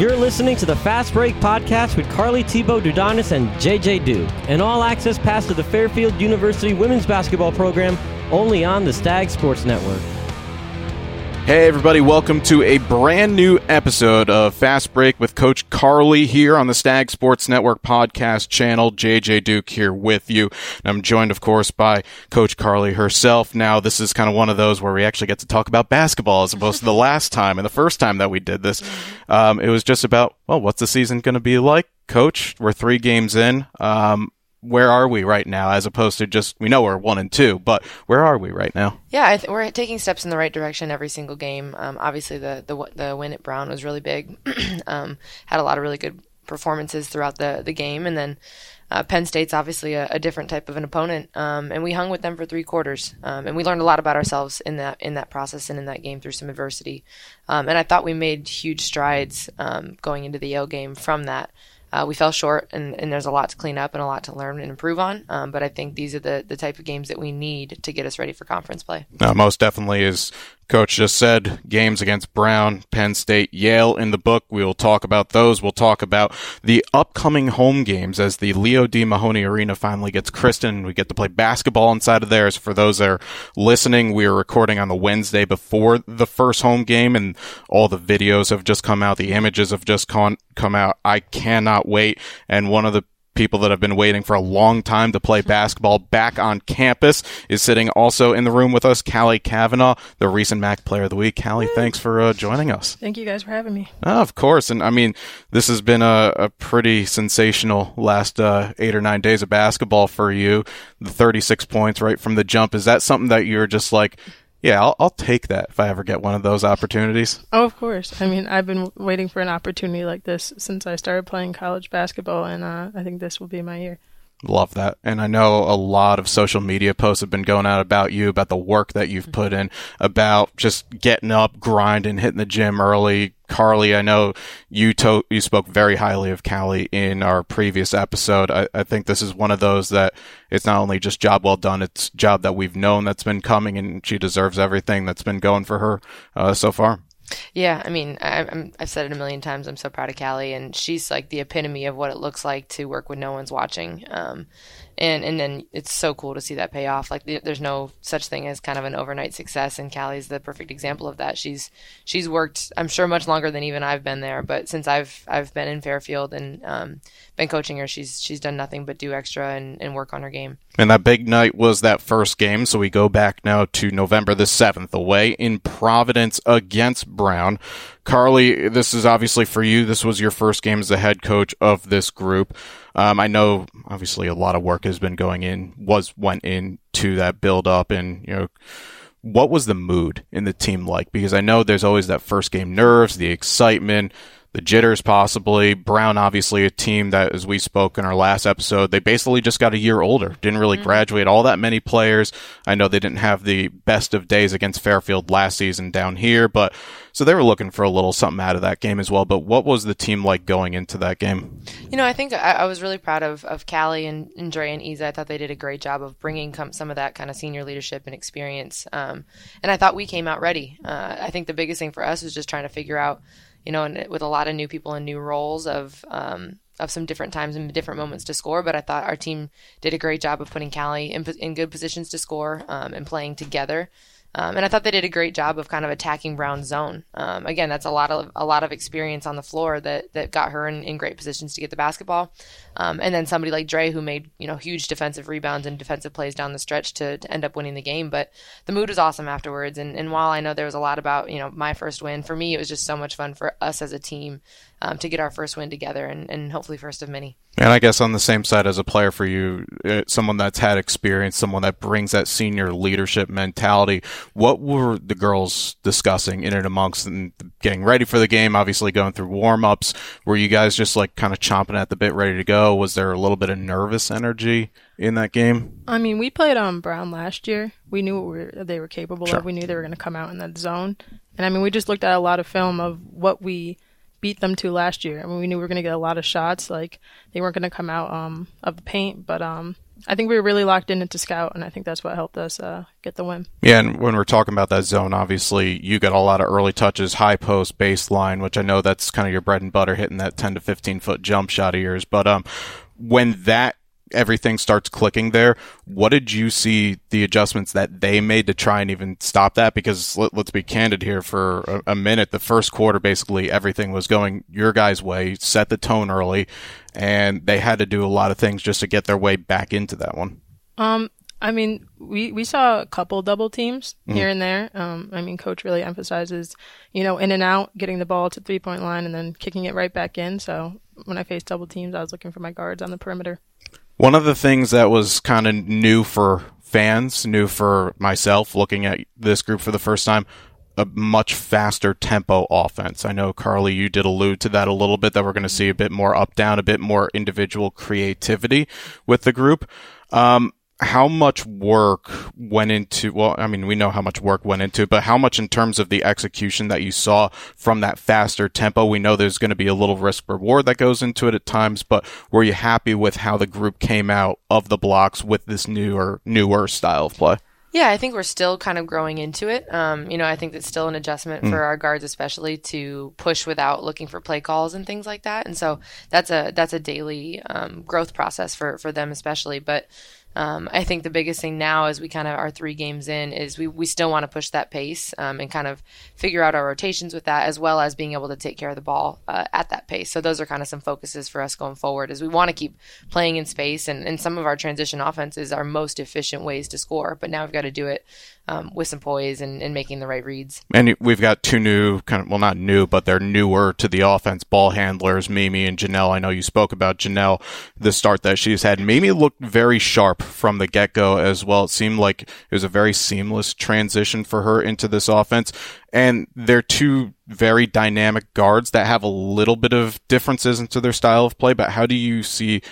You're listening to the Fast Break Podcast with Carly Thibault DuDonis and JJ Du, an all access pass to the Fairfield University women's basketball program only on the Stag Sports Network. Hey, everybody, welcome to a brand new episode of Fast Break with Coach Carly here on the Stag Sports Network podcast channel. JJ Duke here with you. I'm joined, of course, by Coach Carly herself. Now, this is kind of one of those where we actually get to talk about basketball as opposed to the last time and the first time that we did this. Um, it was just about, well, what's the season going to be like? Coach, we're three games in. Um, where are we right now as opposed to just we know we're one and two but where are we right now? Yeah th- we're taking steps in the right direction every single game. Um, obviously the, the the win at brown was really big. Um, had a lot of really good performances throughout the the game and then uh, Penn State's obviously a, a, different type of an opponent, um, and we hung with them for three quarters, um, and we learned a lot about ourselves in that in that process and in that game through some adversity. Um, and I thought we made huge strides um, going into the Yale game from that. Uh, we fell short, and, and there's a lot to clean up and a lot to learn and improve on. Um, but I think these are the, the type of games that we need to get us ready for conference play. Most definitely, as Coach just said, games against Brown, Penn State, Yale in the book. We will talk about those. We'll talk about the upcoming home games as the Leo D. Mahoney Arena finally gets christened. We get to play basketball inside of there. So for those that are listening, we are recording on the Wednesday before the first home game, and all the videos have just come out. The images have just come come out. I cannot wait. And one of the people that have been waiting for a long time to play basketball back on campus is sitting also in the room with us, Callie Cavanaugh, the recent MAAC Player of the Week. Callie, thanks for uh, joining us. Thank you guys for having me. Oh, of course. And I mean, this has been a, a pretty sensational last uh, eight or nine days of basketball for you. The 36 points right from the jump. Is that something that you're just like, yeah, I'll, I'll take that if I ever get one of those opportunities. Oh, of course. I mean, I've been waiting for an opportunity like this since I started playing college basketball, and uh, I think this will be my year. Love that. And I know a lot of social media posts have been going out about you, about the work that you've put in, about just getting up, grinding, hitting the gym early. Carly, I know you to- you spoke very highly of Callie in our previous episode. I, I think this is one of those that it's not only just job well done, it's job that we've known that's been coming and she deserves everything that's been going for her uh, so far. Yeah, I mean, I, I've said it a million times. I'm so proud of Callie, and she's like the epitome of what it looks like to work when no one's watching. Um, and and then it's so cool to see that pay off. Like there's no such thing as kind of an overnight success, and Callie's the perfect example of that. She's she's worked, I'm sure, much longer than even I've been there. But since I've I've been in Fairfield and um, been coaching her, she's she's done nothing but do extra and, and work on her game. And that big night was that first game. So we go back now to November the seventh, away in Providence against Brown. Carly, this is obviously for you. This was your first game as the head coach of this group. Um, I know obviously a lot of work has been going in, was went into that build up and, you know, what was the mood in the team like? Because I know there's always that first game nerves, the excitement, the jitters possibly. Brown, obviously, a team that, as we spoke in our last episode, they basically just got a year older. Didn't really mm-hmm. graduate all that many players. I know they didn't have the best of days against Fairfield last season down here, but so they were looking for a little something out of that game as well. But what was the team like going into that game? You know, I think I, I was really proud of, of Callie and, and Dre and Isa. I thought they did a great job of bringing some of that kind of senior leadership and experience. Um, and I thought we came out ready. Uh, I think the biggest thing for us was just trying to figure out you know, and with a lot of new people in new roles of um, of some different times and different moments to score. But I thought our team did a great job of putting Callie in, in good positions to score um, and playing together. Um, and I thought they did a great job of kind of attacking Brown's zone. Um, again, that's a lot of a lot of experience on the floor that that got her in, in great positions to get the basketball. Um, and then somebody like Dre who made you know huge defensive rebounds and defensive plays down the stretch to, to end up winning the game. But the mood was awesome afterwards. And, and while I know there was a lot about you know my first win, for me it was just so much fun for us as a team um, to get our first win together and, and hopefully first of many. And I guess on the same side as a player for you, uh, someone that's had experience, someone that brings that senior leadership mentality. What were the girls discussing in and amongst and getting ready for the game? Obviously, going through warm ups. Were you guys just like kind of chomping at the bit, ready to go? Was there a little bit of nervous energy in that game? I mean, we played um Brown last year. We knew what we were, they were capable sure. of. We knew they were going to come out in that zone. And I mean, we just looked at a lot of film of what we beat them to last year. I mean, we knew we were going to get a lot of shots. Like they weren't going to come out um, of the paint, but um, I think we were really locked in into scout, and I think that's what helped us uh, get the win. Yeah, and when we're talking about that zone, obviously you got a lot of early touches, high post, baseline, which I know that's kind of your bread and butter, hitting that 10 to 15 foot jump shot of yours. But um, when that everything starts clicking there. What did you see the adjustments that they made to try and even stop that? Because let, us be candid here for a, a, minute. The first quarter, basically everything was going your guys' way, set the tone early, and they had to do a lot of things just to get their way back into that one. Um, I mean, we, we saw a couple double teams mm-hmm. here and there. Um, I mean, coach really emphasizes, you know, in and out, getting the ball to three point line and then kicking it right back in. So when I faced double teams, I was looking for my guards on the perimeter. One of the things that was kind of new for fans, new for myself looking at this group for the first time, a much faster tempo offense. I know, Carly, you did allude to that a little bit, that we're going to see a bit more up down, a bit more individual creativity with the group. Um, how much work went into well i mean we know how much work went into it but how much in terms of the execution that you saw from that faster tempo we know there's going to be a little risk reward that goes into it at times but were you happy with how the group came out of the blocks with this newer newer style of play yeah, I think we're still kind of growing into it. Um, you know, I think it's still an adjustment mm. for our guards, especially to push without looking for play calls and things like that. And so that's a that's a daily um, growth process for for them, especially. But um, I think the biggest thing now, as we kind of are three games in, is we, we still want to push that pace um, and kind of figure out our rotations with that, as well as being able to take care of the ball uh, at that pace. So those are kind of some focuses for us going forward. Is we want to keep playing in space, and, and some of our transition offenses are most efficient ways to score, but now we've got to do it um, with some poise and, and, making the right reads. And we've got two new, kind of, well, not new, but they're newer to the offense ball handlers, Mimi and Janelle. I know you spoke about Janelle, the start that she's had. Mimi looked very sharp from the get go as well. It seemed like it was a very seamless transition for her into this offense. And they're two very dynamic guards that have a little bit of differences into their style of play. But how do you see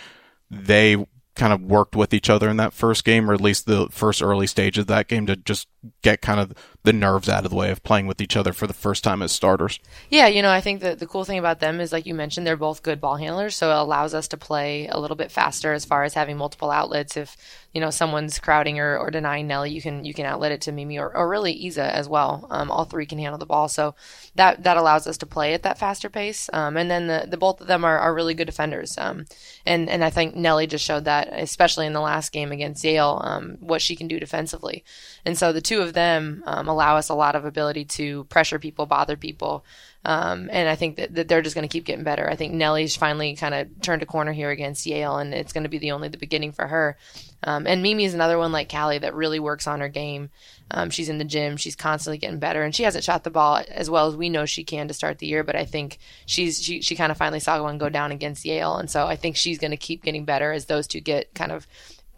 they kind of worked with each other in that first game, or at least the first early stage of that game, to just get kind of the nerves out of the way of playing with each other for the first time as starters. Yeah, you know, I think that the cool thing about them is, like you mentioned, they're both good ball handlers, so it allows us to play a little bit faster as far as having multiple outlets. If you know someone's crowding or, or denying Nelly, you can you can outlet it to Mimi or, or really Isa as well. Um, all three can handle the ball, so that that allows us to play at that faster pace. Um, and then the, the both of them are, are really good defenders. Um, and and I think Nelly just showed that, especially in the last game against Yale, um, what she can do defensively. And so the two of them um, allow us a lot of ability to pressure people, bother people. Um, and I think that, that they're just going to keep getting better. I think Nelly's finally kind of turned a corner here against Yale, and it's going to be the only the beginning for her. Um, and Mimi is another one like Callie that really works on her game. Um, she's in the gym, she's constantly getting better, and she hasn't shot the ball as well as we know she can to start the year. But I think she's she she kind of finally saw one go down against Yale, and so I think she's going to keep getting better as those two get kind of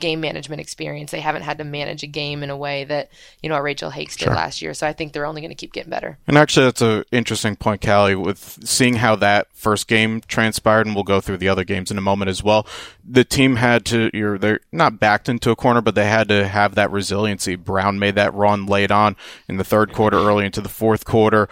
game management experience. They haven't had to manage a game in a way that you know Rachel Hakes did sure. last year. So I think they're only going to keep getting better. And actually, that's an interesting point, Callie, with seeing how that first game transpired, and we'll go through the other games in a moment as well. The team had to you're they're not backed into a corner, but they had to have that resiliency. Brown made that run late on in the third quarter, early into the fourth quarter.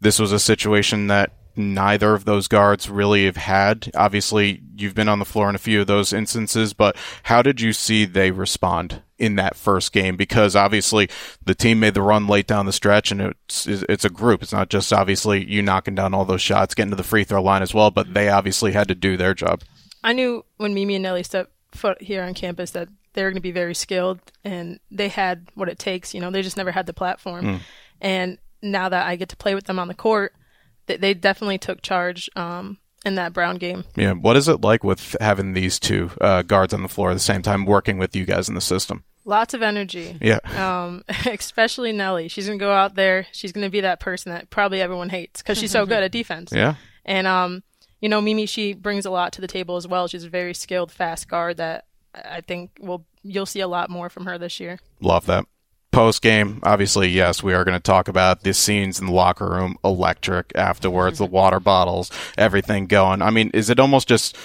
This was a situation that neither of those guards really have had. Obviously, you've been on the floor in a few of those instances, but how did you see they respond in that first game? Because obviously the team made the run late down the stretch and it's, it's a group. It's not just obviously you knocking down all those shots, getting to the free throw line as well, but they obviously had to do their job. I knew when Mimi and Nelly stepped foot here on campus that they were going to be very skilled and they had what it takes. You know, they just never had the platform. Mm. And now that I get to play with them on the court, they, they definitely took charge um, in that Brown game. Yeah, what is it like with having these two uh, guards on the floor at the same time, working with you guys in the system? Lots of energy. Yeah. Um, especially Nelly. She's gonna go out there. She's gonna be that person that probably everyone hates because she's so good at defense. Yeah. And um, you know, Mimi, she brings a lot to the table as well. She's a very skilled, fast guard that I think will you'll see a lot more from her this year. Love that post game, obviously, yes, we are going to talk about the scenes in the locker room, electric afterwards, the water bottles, everything going. I mean, is it almost just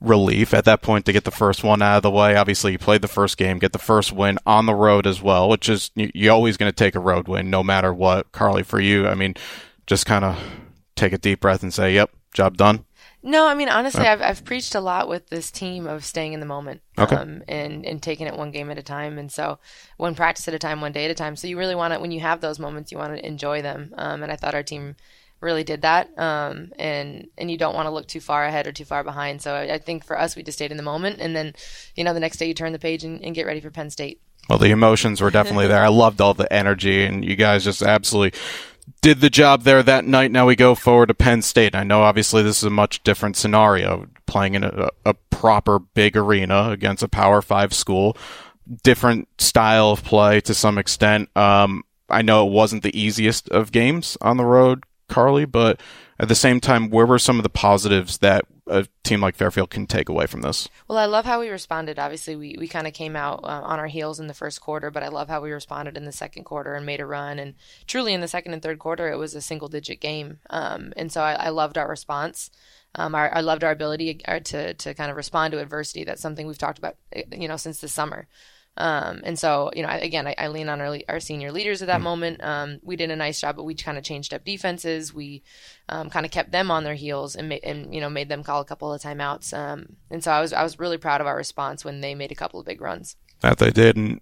relief at that point to get the first one out of the way? Obviously, you played the first game, get the first win on the road as well, which is you're always going to take a road win no matter what. Carly, for you, I mean, just kind of take a deep breath and say, "Yep, job done." No, I mean honestly, I've I've preached a lot with this team of staying in the moment, Okay. um, and and taking it one game at a time, and so one practice at a time, one day at a time. So you really want to, when you have those moments, you want to enjoy them. Um, and I thought our team really did that. Um, and and you don't want to look too far ahead or too far behind. So I, I think for us, we just stayed in the moment, and then, you know, the next day you turn the page and, and get ready for Penn State. Well, the emotions were definitely there. I loved all the energy, and you guys just absolutely did the job there that night. Now we go forward to Penn State. I know obviously this is a much different scenario, playing in a, a proper big arena against a Power Five school. Different style of play to some extent. Um, I know it wasn't the easiest of games on the road, Carly, but at the same time, where were some of the positives that a team like Fairfield can take away from this? Well, I love how we responded. Obviously, we, we kind of came out uh, on our heels in the first quarter, but I love how we responded in the second quarter and made a run. And truly, in the second and third quarter, it was a single digit game. Um, and so I, I loved our response. Um, our, I loved our ability uh, to, to kind of respond to adversity. That's something we've talked about, uh, you know, since the summer. Um, and so, you know, I, again, I, I lean on our, our senior leaders at that moment. Um, we did a nice job, but we kind of changed up defenses. We um, kind of kept them on their heels and, ma- and you know made them call a couple of timeouts. Um, and so I was I was really proud of our response when they made a couple of big runs. that they did. And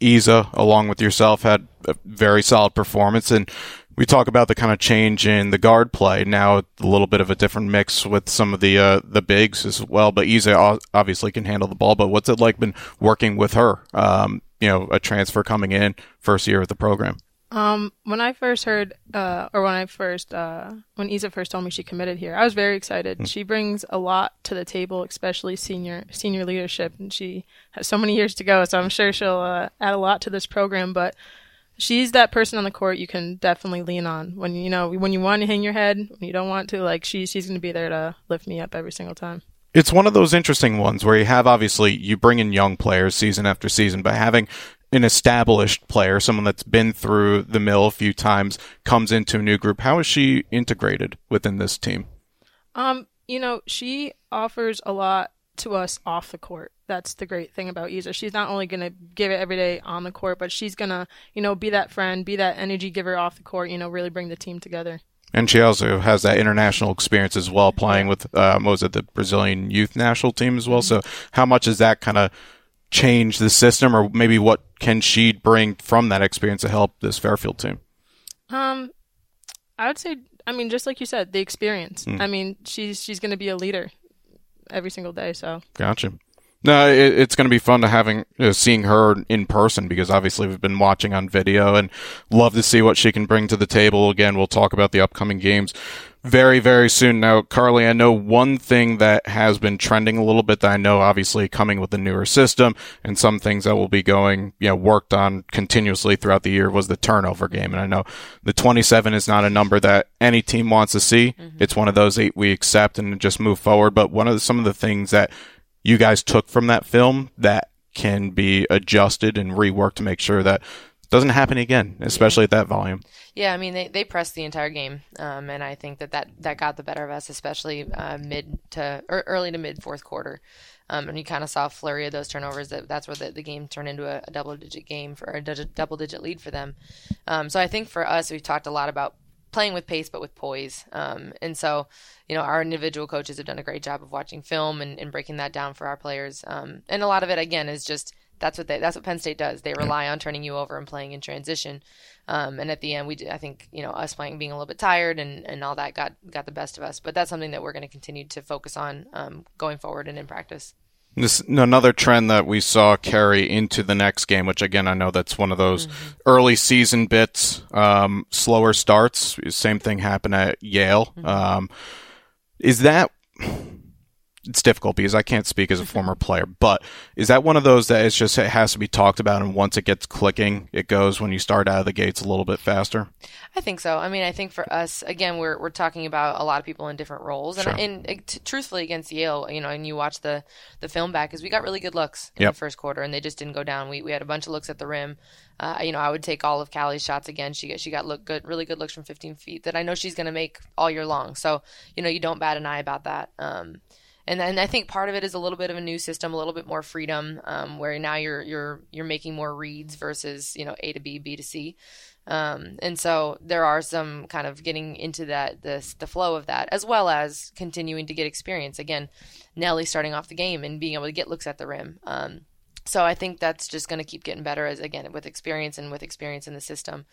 Isa, along with yourself, had a very solid performance. And we talk about the kind of change in the guard play. Now a little bit of a different mix with some of the uh, the bigs as well. But Isa obviously can handle the ball. But what's it like been working with her? Um, you know, a transfer coming in first year of the program. Um, when I first heard, uh, or when I first, uh, when Isa first told me she committed here, I was very excited. She brings a lot to the table, especially senior senior leadership, and she has so many years to go. So I'm sure she'll uh, add a lot to this program. But she's that person on the court you can definitely lean on when you know when you want to hang your head, when you don't want to. Like she, she's going to be there to lift me up every single time. it's one of those interesting ones where you have obviously you bring in young players season after season, but having an established player, someone that's been through the mill a few times, comes into a new group. How is she integrated within this team? Um, you know, she offers a lot to us off the court. That's the great thing about Isa. She's not only going to give it every day on the court, but she's going to, you know, be that friend, be that energy giver off the court, you know, really bring the team together. And she also has that international experience as well, playing with uh, what was it, the Brazilian youth national team as well. So, how much does that kind of change the system, or maybe what can she bring from that experience to help this Fairfield team? Um, I would say, I mean, just like you said, the experience. I mean, she's she's going to be a leader every single day. So Gotcha. No, it, it's going to be fun to having uh, seeing her in person because obviously we've been watching on video and love to see what she can bring to the table. Again, we'll talk about the upcoming games very very soon. Now, Carly, I know one thing that has been trending a little bit that I know obviously coming with the newer system and some things that will be going, you know, worked on continuously throughout the year was the turnover game. And I know the 27 is not a number that any team wants to see. It's one of those eight we accept and just move forward. But one of the, some of the things that you guys took from that film that can be adjusted and reworked to make sure that doesn't happen again, especially at that volume. Yeah, I mean they, they pressed the entire game, um, and I think that, that that got the better of us, especially uh, mid to or early to mid fourth quarter. Um, and you kind of saw a flurry of those turnovers. That that's where the, the game turned into a, a double digit game for a double digit lead for them. Um, so I think for us, we've talked a lot about playing with pace but with poise. Um, and so, you know, our individual coaches have done a great job of watching film and, and breaking that down for our players. Um, and a lot of it, again, is just that's what they that's what Penn State does. They rely on turning you over and playing in transition. Um, and at the end, we I think you know us playing being a little bit tired and, and all that got got the best of us. But that's something that we're going to continue to focus on um, going forward and in practice. This another trend that we saw carry into the next game, which again I know that's one of those early season bits, um, slower starts. Same thing happened at Yale. Um, is that it's difficult because I can't speak as a former player, but is that one of those that it's just it has to be talked about, and once it gets clicking, it goes when you start out of the gates a little bit faster? I think so. I mean, I think for us, again, we're we're talking about a lot of people in different roles, and, Sure. and uh, t- truthfully, against Yale, you know, and you watch the the film back, is we got really good looks in Yep. the first quarter, and they just didn't go down. We we had a bunch of looks at the rim. Uh, you know, I would take all of Callie's shots again. She got she got look good, really good looks from 15 feet that I know she's going to make all year long. So you know, you don't bat an eye about that. Um, and then I think part of it is a little bit of a new system, a little bit more freedom, um, where now you're you're you're making more reads versus you know A to B, B to C. Um, and so there are some kind of getting into that this the flow of that as well as continuing to get experience. Again, Nelly starting off the game and being able to get looks at the rim. Um, so I think that's just going to keep getting better as again with experience and with experience in the system.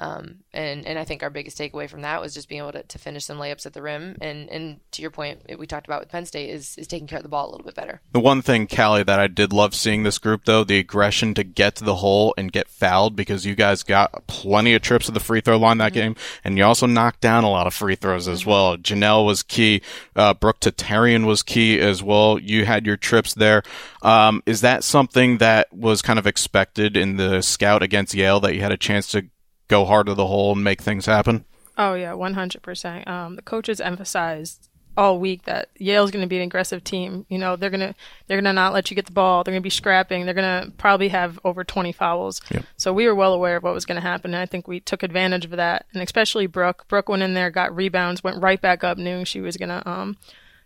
Um, and and I think our biggest takeaway from that was just being able to, to finish some layups at the rim. And and to your point, we talked about with Penn State is is taking care of the ball a little bit better. The one thing, Callie, that I did love seeing this group though, the aggression to get to the hole and get fouled because you guys got plenty of trips to the free throw line that mm-hmm. game, and you also knocked down a lot of free throws as mm-hmm. well. Janelle was key. Uh, Brooke Tatarian was key as well. You had your trips there. Um, is that something that was kind of expected in the scout against Yale that you had a chance to go hard to the hole and make things happen? Oh yeah, one hundred percent. Um, the coaches emphasized all week that Yale's going to be an aggressive team. You know, they're gonna they're gonna not let you get the ball. They're gonna be scrapping. They're gonna probably have over twenty fouls. Yep. So we were well aware of what was going to happen, and I think we took advantage of that. And especially Brooke. Brooke went in there, got rebounds, went right back up, knowing she was gonna um,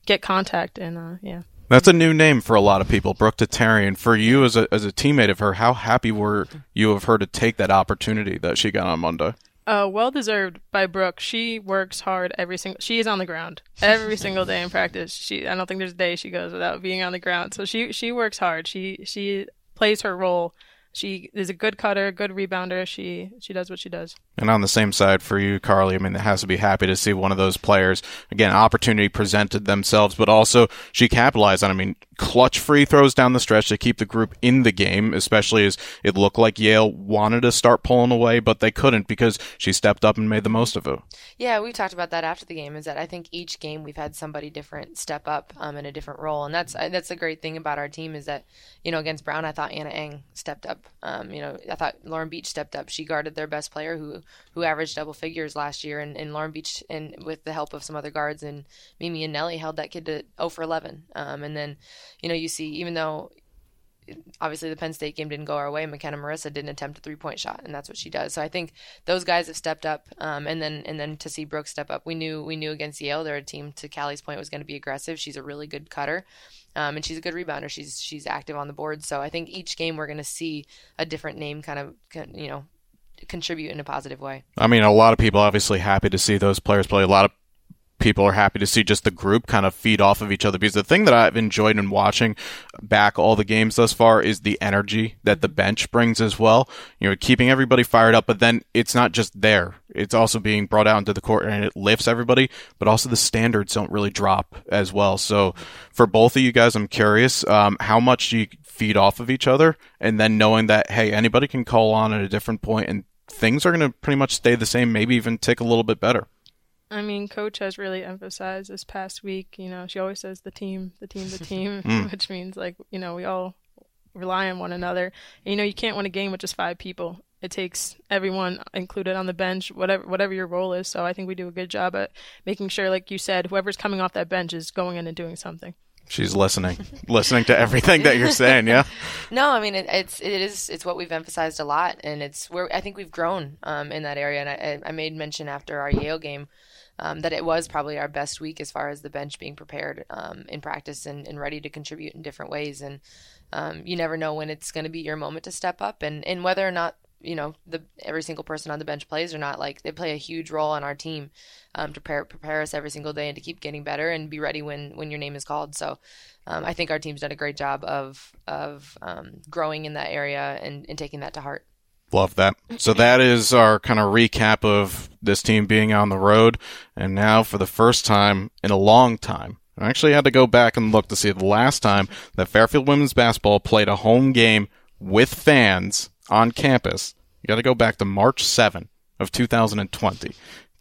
get contact, and uh, yeah. That's a new name for a lot of people, Brooke Tatarian. For you as a as a teammate of her, how happy were you of her to take that opportunity that she got on Monday? Uh, well deserved by Brooke. She works hard every single. She is on the ground every single day in practice. She, I don't think there's a day she goes without being on the ground. So she she works hard. She she plays her role she is a good cutter, good rebounder. She she does what she does. And on the same side for you, Carly, I mean, it has to be happy to see one of those players again. Opportunity presented themselves, but also she capitalized on. I mean, clutch free throws down the stretch to keep the group in the game, especially as it looked like Yale wanted to start pulling away, but they couldn't because she stepped up and made the most of it. Yeah, we talked about that after the game. Is that I think each game we've had somebody different step up um, in a different role, and that's that's the great thing about our team is that you know against Brown, I thought Anna Eng stepped up um, you know, I thought Lauren Beach stepped up. She guarded their best player who who averaged double figures last year, and, and Lauren Beach, and with the help of some other guards, and Mimi and Nellie held that kid to 0 for 11. Um, and then, you know, you see, even though obviously the Penn State game didn't go our way. McKenna Marissa didn't attempt a three point shot, and that's what she does. So I think those guys have stepped up, um, and then and then to see Brooke step up, we knew we knew against Yale they're a team. To Callie's point, was going to be aggressive. She's a really good cutter, um, and she's a good rebounder. She's she's active on the board. So I think each game we're going to see a different name, kind of you know contribute in a positive way. I mean, a lot of people obviously happy to see those players play. A lot of people are happy to see just the group kind of feed off of each other because the thing that I've enjoyed in watching back all the games thus far is the energy that the bench brings as well. You know, keeping everybody fired up, but then it's not just there. It's also being brought out into the court and it lifts everybody, but also the standards don't really drop as well. So for both of you guys, I'm curious, um, how much do you feed off of each other and then knowing that, hey, anybody can call on at a different point and things are going to pretty much stay the same, maybe even tick a little bit better. I mean, coach has really emphasized this past week. You know, she always says the team, the team, the team, mm. which means like you know we all rely on one another. And, you know, you can't win a game with just five people. It takes everyone included on the bench, whatever whatever your role is. So I think we do a good job at making sure, like you said, whoever's coming off that bench is going in and doing something. She's listening, listening to everything that you're saying. Yeah. No, I mean it, it's it is it's what we've emphasized a lot, and it's where I think we've grown um, in that area. And I, I made mention after our Yale game um, that it was probably our best week as far as the bench being prepared um, in practice and, and, ready to contribute in different ways. And um, you never know when it's going to be your moment to step up, and, and whether or not you know the every single person on the bench plays or not. Like they play a huge role on our team um, to prepare prepare us every single day and to keep getting better and be ready when when your name is called. So. Um, I think our team's done a great job of of um, growing in that area and, and taking that to heart. Love that. So that is our kind of recap of this team being on the road. And now for the first time in a long time, I actually had to go back and look to see the last time that Fairfield women's basketball played a home game with fans on campus. You got to go back to March 7 of 2020.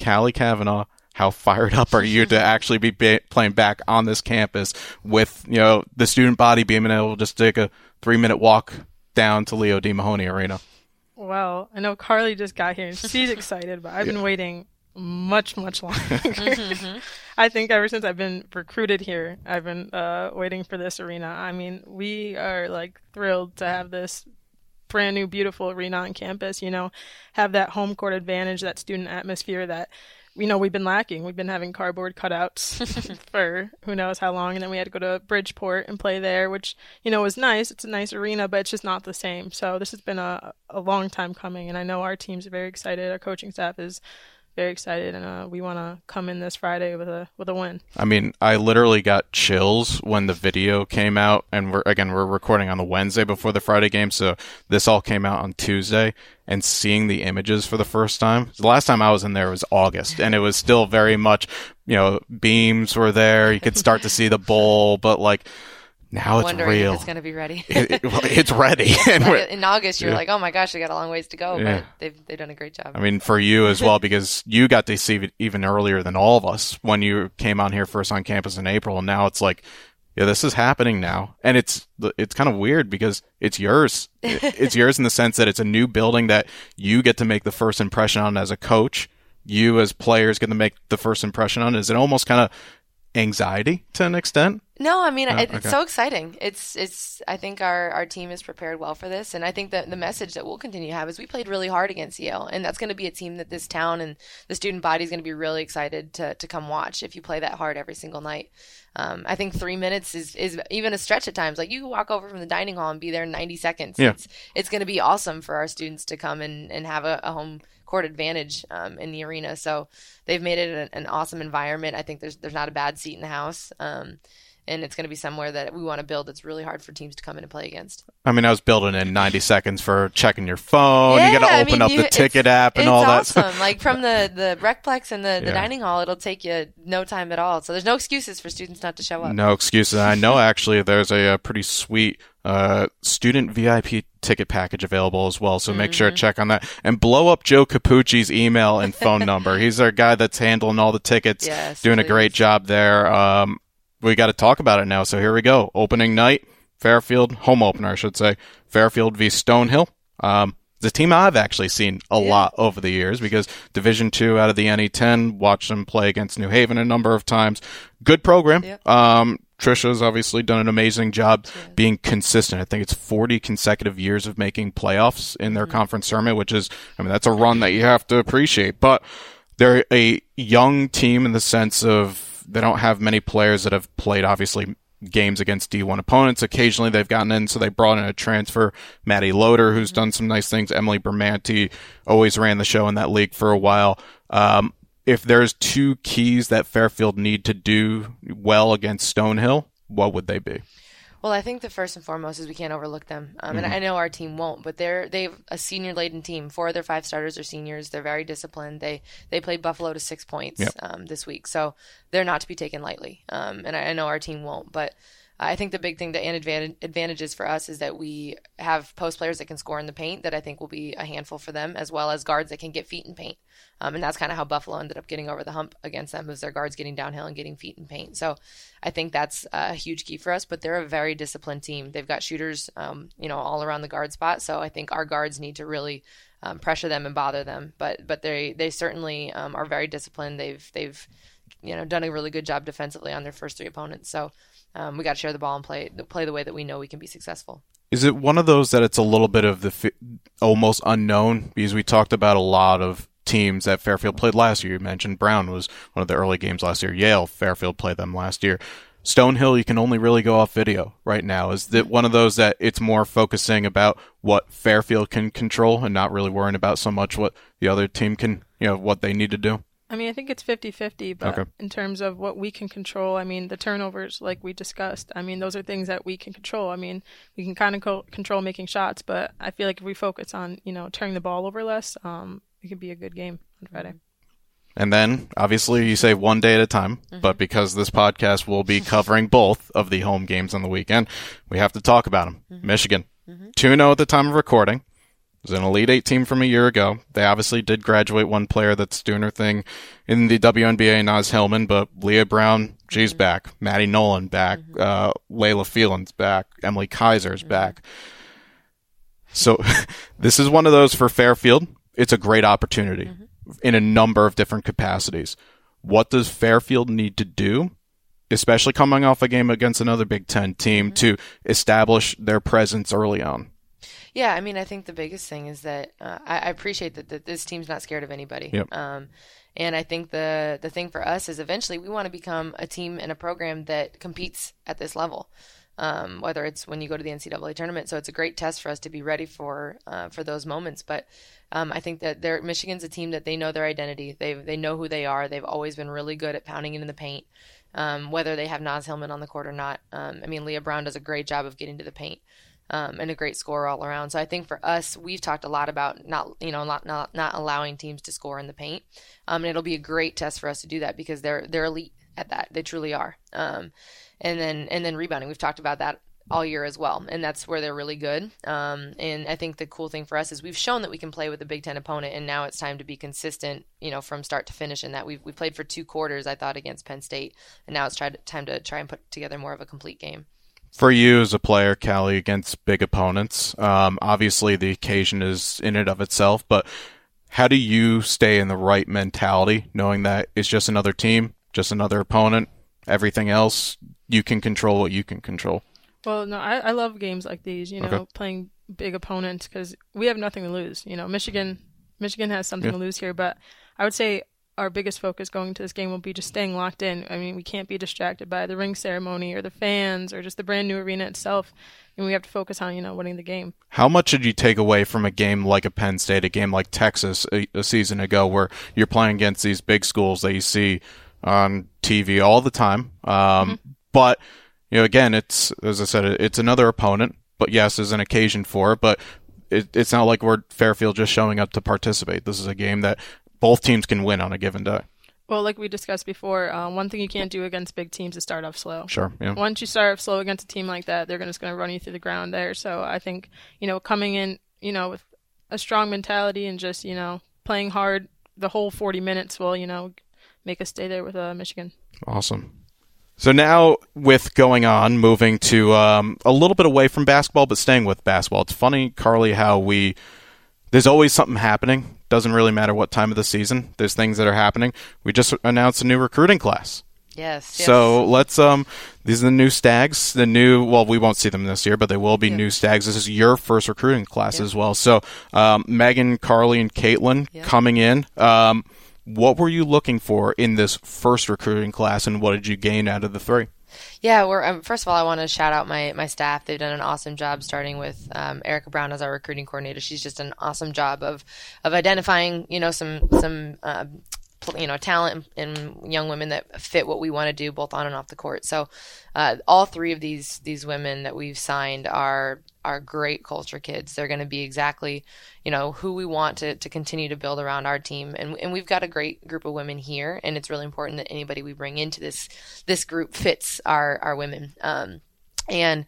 Callie Cavanaugh, how fired up are you to actually be ba- playing back on this campus with, you know, the student body being able to just take a three minute walk down to Leo D. Mahoney Arena? Well, I know Carly just got here and she's excited, but I've yeah. been waiting much, much longer. mm-hmm. I think ever since I've been recruited here, I've been uh, waiting for this arena. I mean, we are like thrilled to have this brand new, beautiful arena on campus. You know, have that home court advantage, that student atmosphere that you know, we've been lacking. We've been having cardboard cutouts for who knows how long, and then we had to go to Bridgeport and play there, which you know was nice. It's a nice arena, but it's just not the same. So this has been a a long time coming, and I know our team's very excited. Our coaching staff is very excited, and uh, we want to come in this Friday with a with a win. I mean, I literally got chills when the video came out, and we're again we're recording on the Wednesday before the Friday game, so this all came out on Tuesday. And seeing the images for the first time, the last time I was in there was August, and it was still very much, you know, beams were there. You could start to see the bowl, but like now it's real. it's going to be ready. It- it- well, it's ready. and in August, you're Yeah. like, oh my gosh, we got a long ways to go, Yeah. but they've they've done a great job. I mean, for you as well, because you got to see it even earlier than all of us when you came on here first on campus in April, and now it's like, yeah, this is happening now, and it's it's kind of weird because it's yours. It's yours in the sense that it's a new building that you get to make the first impression on as a coach. You as players get to make the first impression on. Is it almost kind of anxiety to an extent? No, I mean Oh, it, it's okay. so exciting. It's it's. I think our our team is prepared well for this, and I think that the message that we'll continue to have is we played really hard against Yale, and that's going to be a team that this town and the student body is going to be really excited to to come watch if you play that hard every single night. Um, I think three minutes is is even a stretch at times. Like you can walk over from the dining hall and be there in ninety seconds. Yeah. It's it's going to be awesome for our students to come and and have a, a home court advantage um, in the arena. So they've made it an, an awesome environment. I think there's there's not a bad seat in the house. Um, and it's going to be somewhere that we want to build that's really hard for teams to come in and play against. I mean, I was building in 90 seconds for checking your phone. you got to I open mean, up you- the ticket app and all that. awesome. like from the the recplex and the, the Yeah. dining hall, it'll take you no time at all. So there's no excuses for students not to show up. No excuses. I know actually there's a, uh pretty sweet uh, student VIP ticket package available as well. So make sure Mm-hmm. to check on that and blow up Joe Capucci's email and phone number. He's our guy that's handling all the tickets, Yes, doing a great job there. Um, we got to talk about it now. So here we go. Opening night, Fairfield, home opener, I should say. Fairfield v Stonehill. Um, a team I've actually seen a lot over the years because Division Two out of the NE10, watched them play against New Haven a number of times. Good program. Yep. Um, Trisha's obviously done an amazing job being consistent. I think it's 40 consecutive years of making playoffs in their conference tournament, which is, I mean, that's a run that you have to appreciate. But they're a young team in the sense of they don't have many players that have played, obviously, games against D1 opponents. Occasionally they've gotten in, so they brought in a transfer, Maddie Loader, who's done some nice things. Emily Bermanti always ran the show in that league for a while. Um, if there's two keys that Fairfield need to do well against Stonehill, what would they be? Well, I think the first and foremost is we can't overlook them, um, and I know our team won't. But they're they've a senior laden team. Four of their five starters are seniors. They're very disciplined. They they played Buffalo to six points Yep. um, this week, so they're not to be taken lightly. Um, and I, I know our team won't, but. I think the big thing that and advantage, advantages for us is that we have post players that can score in the paint that I think will be a handful for them, as well as guards that can get feet in paint. Um, and that's kind of how Buffalo ended up getting over the hump against them, was their guards getting downhill and getting feet in paint. So I think that's a huge key for us. But they're a very disciplined team. They've got shooters, um, you know, all around the guard spot. So I think our guards need to really um, pressure them and bother them. But but they they certainly um, are very disciplined. They've they've you know done a really good job defensively on their first three opponents. So um, we got to share the ball and play play the way that we know we can be successful. Is it one of those that it's a little bit of the fi- almost unknown? Because we talked about a lot of teams that Fairfield played last year. You mentioned Brown was one of the early games last year. Yale, Fairfield played them last year. Stonehill, you can only really go off video right now. Is that one of those that it's more focusing about what Fairfield can control and not really worrying about so much what the other team can, you know, what they need to do? I mean, I think it's 50 50, but Okay. in terms of what we can control, I mean, the turnovers, like we discussed, I mean, those are things that we can control. I mean, we can kind of co- control making shots, but I feel like if we focus on, you know, turning the ball over less, um, it could be a good game on Friday. And then, obviously, you say one day at a time, mm-hmm. but because this podcast will be covering both of the home games on the weekend, we have to talk about them. Mm-hmm. Michigan, mm-hmm. 2 0 at the time of recording. It was an Elite Eight team from a year ago. They obviously did graduate one player that's doing her thing in the WNBA, Naz Hillmon, but Leigha Brown, she's mm-hmm. back. Maddie Nolan back. Mm-hmm. Uh, Laila Phelia's back. Emily Kiser's mm-hmm. back. So this is one of those for Fairfield. It's a great opportunity in a number of different capacities. What does Fairfield need to do, especially coming off a game against another Big Ten team, to establish their presence early on? Yeah, I mean, I think the biggest thing is that uh, I, I, appreciate that, that this team's not scared of anybody. Yep. Um, and I think the the thing for us is eventually we want to become a team and a program that competes at this level. Um, whether it's when you go to the NCAA tournament, so it's a great test for us to be ready for uh, for those moments. But um, I think that they're, Michigan's a team that they know their identity. They they know who they are. They've always been really good at pounding into the paint, um, whether they have Naz Hillmon on the court or not. Um, I mean, Leigha Brown does a great job of getting to the paint um, and a great scorer all around. So I think for us, we've talked a lot about not you know not not, not allowing teams to score in the paint, um, and it'll be a great test for us to do that because they're they're elite at that. They truly are. Um, and then and then rebounding, we've talked about that all year as well, and that's where they're really good. Um, and I think the cool thing for us is we've shown that we can play with a Big Ten opponent, and now it's time to be consistent, you know, from start to finish. In that we've we played for two quarters, I thought, against Penn State, and now it's tried, time to try and put together more of a complete game for you as a player, Callie, against big opponents, um, obviously the occasion is in and of itself, but how do you stay in the right mentality, knowing that it's just another team, just another opponent, everything else, you can control what you can control? Well, no, I, I love games like these, you know, okay. playing big opponents because we have nothing to lose. You know, Michigan, Michigan has something yeah. to lose here, but I would say our biggest focus going to this game will be just staying locked in. I mean, we can't be distracted by the ring ceremony or the fans or just the brand new arena itself. And we have to focus on, you know, winning the game. How much did you take away from a game like a Penn State, a game like Texas a, a season ago, where you're playing against these big schools that you see on TV all the time? Um, mm-hmm. But, you know, again, it's, as I said, it's another opponent. But yes, there's an occasion for it. But it, it's not like we're Fairfield just showing up to participate. This is a game that both teams can win on a given day. Well, like we discussed before, uh, one thing you can't do against big teams is start off slow. Sure. Yeah. Once you start off slow against a team like that, they're just going to run you through the ground there. So I think you know coming in, you know, with a strong mentality and just you know playing hard the whole 40 minutes will you know make us stay there with uh, Michigan. Awesome. So now, with going on, moving to um, a little bit away from basketball, but staying with basketball. It's funny, Carly, how we there's always something happening doesn't really matter what time of the season. There's things that are happening. We just announced a new recruiting class. Yes. So yes. let's um these are the new stags, the new well we won't see them this year, but they will be yeah. new stags. This is your first recruiting class yeah. as well. So um, Megan, Carly, and Caitlin yeah. coming in. Um, what were you looking for in this first recruiting class, and what did you gain out of the three? Yeah, we're um, first of all, I want to shout out my my staff. They've done an awesome job, starting with um, Erica Brown as our recruiting coordinator. She's just an awesome job of of identifying, you know, some some uh, you know talent in young women that fit what we want to do both on and off the court. So uh, all three of these these women that we've signed are are great culture kids. They're going to be exactly you know who we want to, to continue to build around our team, and and we've got a great group of women here, and it's really important that anybody we bring into this this group fits our our women. Um, and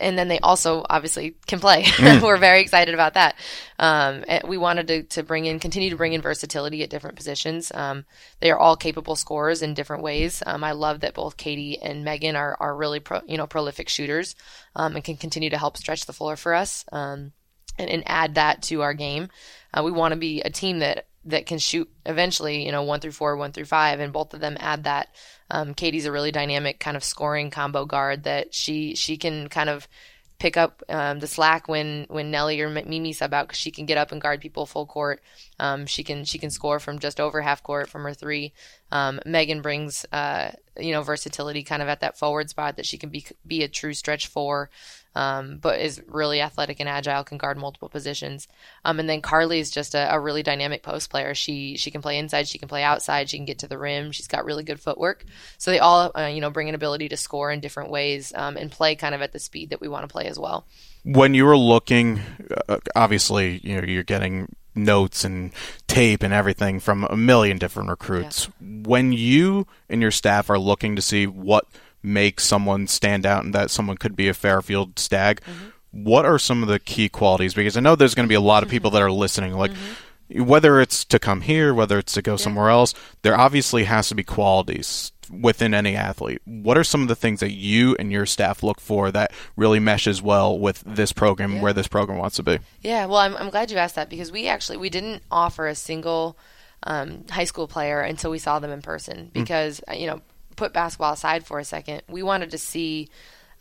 and then they also obviously can play. We're very excited about that. Um, we wanted to, to bring in, continue to bring in versatility at different positions. Um, they are all capable scorers in different ways. Um, I love that both Katie and Megan are are really pro, you know prolific shooters um, and can continue to help stretch the floor for us um, and, and add that to our game. Uh, we want to be a team that that can shoot eventually, you know, one through four, one through five, and both of them add that. Um, Katie's a really dynamic kind of scoring combo guard that she she can kind of pick up um, the slack when when Nellie or Mimi sub out because she can get up and guard people full court. Um, she can she can score from just over half court from her three. Um, Megan brings uh, you know versatility kind of at that forward spot that she can be be a true stretch four um, but is really athletic and agile, can guard multiple positions. Um, and then Carly is just a, a, really dynamic post player. She she can play inside, she can play outside, she can get to the rim. She's got really good footwork. So they all uh, you know bring an ability to score in different ways um, and play kind of at the speed that we want to play as well. When you were looking, uh, obviously you know you're getting notes and tape and everything from a million different recruits. Yeah. When you and your staff are looking to see what makes someone stand out and that someone could be a Fairfield stag. Mm-hmm. What are some of the key qualities? Because I know there's going to be a lot of people mm-hmm. that are listening. Like, mm-hmm. whether it's to come here, whether it's to go yeah. somewhere else, there obviously has to be qualities within any athlete. What are some of the things that you and your staff look for that really meshes well with this program, yeah. where this program wants to be? Yeah, well, I'm, I'm glad you asked that because we actually we didn't offer a single um, high school player until we saw them in person mm. because mm. you know put basketball aside for a second, we wanted to see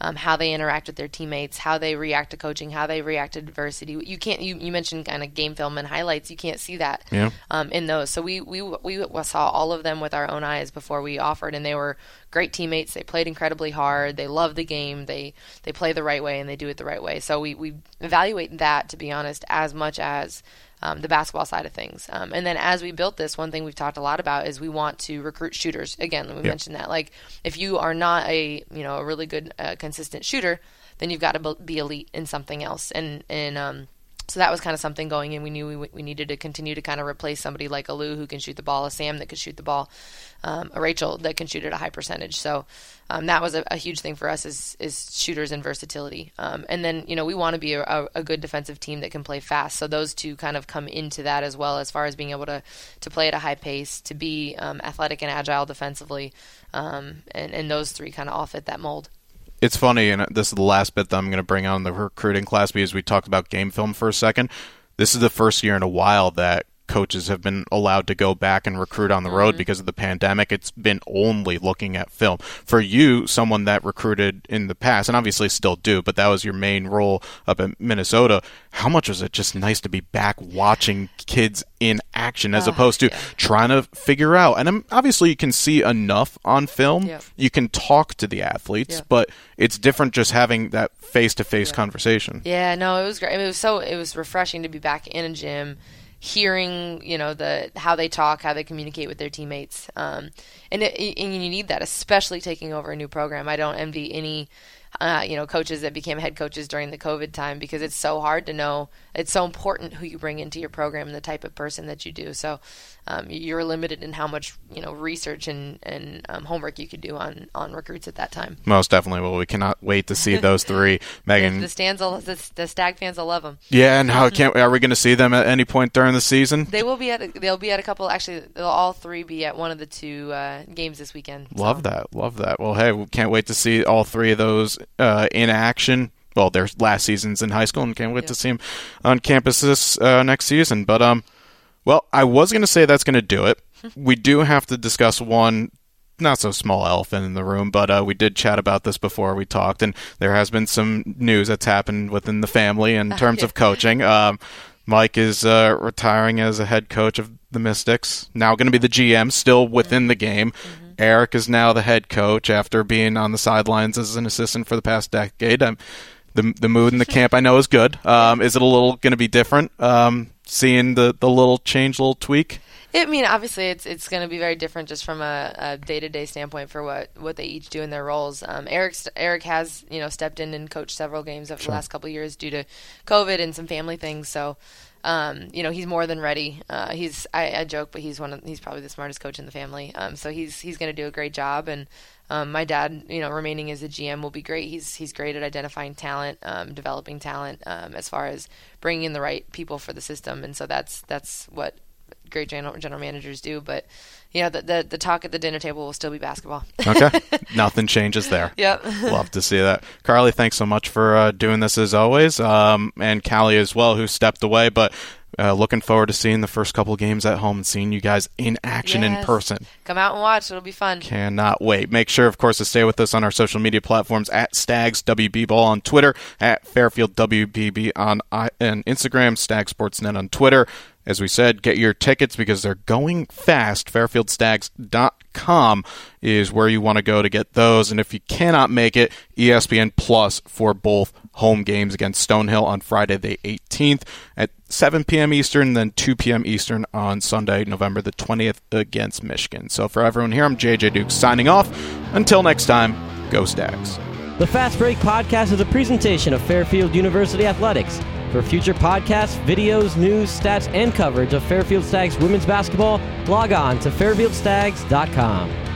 um, how they interact with their teammates, how they react to coaching, how they react to adversity. You can't. You, you mentioned kind of game film and highlights. You can't see that Yeah. um, in those. So we, we we saw all of them with our own eyes before we offered, and they were great teammates. They played incredibly hard. They love the game. They they play the right way and they do it the right way. So we we evaluate that to be honest as much as um, the basketball side of things. Um, and then as we built this, one thing we've talked a lot about is we want to recruit shooters. Again, we mentioned that. Like if you are not a you know a really good uh, consistent shooter, then you've got to be elite in something else. And and um, so that was kind of something going in. We knew we, we needed to continue to kind of replace somebody like a Lou who can shoot the ball, a Sam that could shoot the ball, um, a Rachel that can shoot at a high percentage. So um, that was a, a, huge thing for us is, is shooters and versatility. Um, and then you know we want to be a, a, good defensive team that can play fast. So those two kind of come into that as well as far as being able to to play at a high pace, to be um, athletic and agile defensively, um, and and those three kind of all fit that mold it's funny, and this is the last bit that I'm going to bring on the recruiting class because we talked about game film for a second. This is the first year in a while that coaches have been allowed to go back and recruit on the road mm-hmm. because of the pandemic. It's been only looking at film. For you, someone that recruited in the past, and obviously still do, but that was your main role up in Minnesota. How much was it just nice to be back watching kids in action as uh, opposed to yeah. trying to figure out? And obviously, you can see enough on film. Yeah. You can talk to the athletes, yeah. but it's different just having that face to face conversation. Yeah, no, it was great. I mean, it was so it was refreshing to be back in a gym hearing you know the how they talk how they communicate with their teammates. Um, and, it, and you need that especially taking over a new program. I don't envy any uh, you know, coaches that became head coaches during the COVID time because it's so hard to know. It's so important who you bring into your program and the type of person that you do. So um, you're limited in how much you know research and and um, homework you could do on on recruits at that time. Most definitely. Well, we cannot wait to see those three. Megan, the, stands, will, the, the Stag fans will love them. Yeah, and how can't are we going to see them at any point during the season? They will be at. A, they'll be at a couple. Actually, they'll all three be at one of the two uh, games this weekend. Love so. that. Love that. Well, hey, we can't wait to see all three of those uh, in action. Well, their last seasons in high school, and can't wait to see them on campus this uh, next season. But um, well, I was going to say that's going to do it. we do have to discuss one not so small elephant in the room, but uh, we did chat about this before we talked, and there has been some news that's happened within the family in terms of coaching. Um, Mike is uh, retiring as a head coach of the Mystics. Now going to be the GM, still within the game. Eric is now the head coach after being on the sidelines as an assistant for the past decade. Um, the the mood in the camp I know is good. Um, is it a little going to be different? Um, seeing the, the little change, little tweak. I mean, obviously, it's it's going to be very different just from a day to day standpoint for what, what they each do in their roles. Um, Eric Eric has you know stepped in and coached several games over sure. the last couple of years due to COVID and some family things. So, um, you know, he's more than ready. Uh, he's I, I, joke, but he's one of he's probably the smartest coach in the family. Um, so he's he's going to do a great job. And um, my dad, you know, remaining as a GM will be great. He's he's great at identifying talent, um, developing talent, um, as far as bringing in the right people for the system. And so that's that's what great general, general managers do. But you know, the, the, the talk at the dinner table will still be basketball. okay, nothing changes there. Yep, love to see that. Carly, thanks so much for uh, doing this as always, um, and Callie as well, who stepped away, but. Uh, looking forward to seeing the first couple games at home and seeing you guys in action yes. in person. Come out and watch; it'll be fun. Cannot wait. Make sure, of course, to stay with us on our social media platforms at Stags WB Ball on Twitter, at Fairfield WBB on I- and Instagram, Stag Sportsnet on Twitter. As we said, get your tickets because they're going fast. FairfieldStags.com is where you want to go to get those. And if you cannot make it, ESPN Plus for both home games against Stonehill on Friday the 18th at 7 p.m. Eastern, then 2 p.m. Eastern on Sunday, November the 20th against Michigan. So for everyone here, I'm JJ Duke signing off. Until next time, go Stags. The Fast Break Podcast is a presentation of Fairfield University Athletics. For future podcasts, videos, news, stats, and coverage of Fairfield Stags women's basketball, log on to fairfieldstags.com.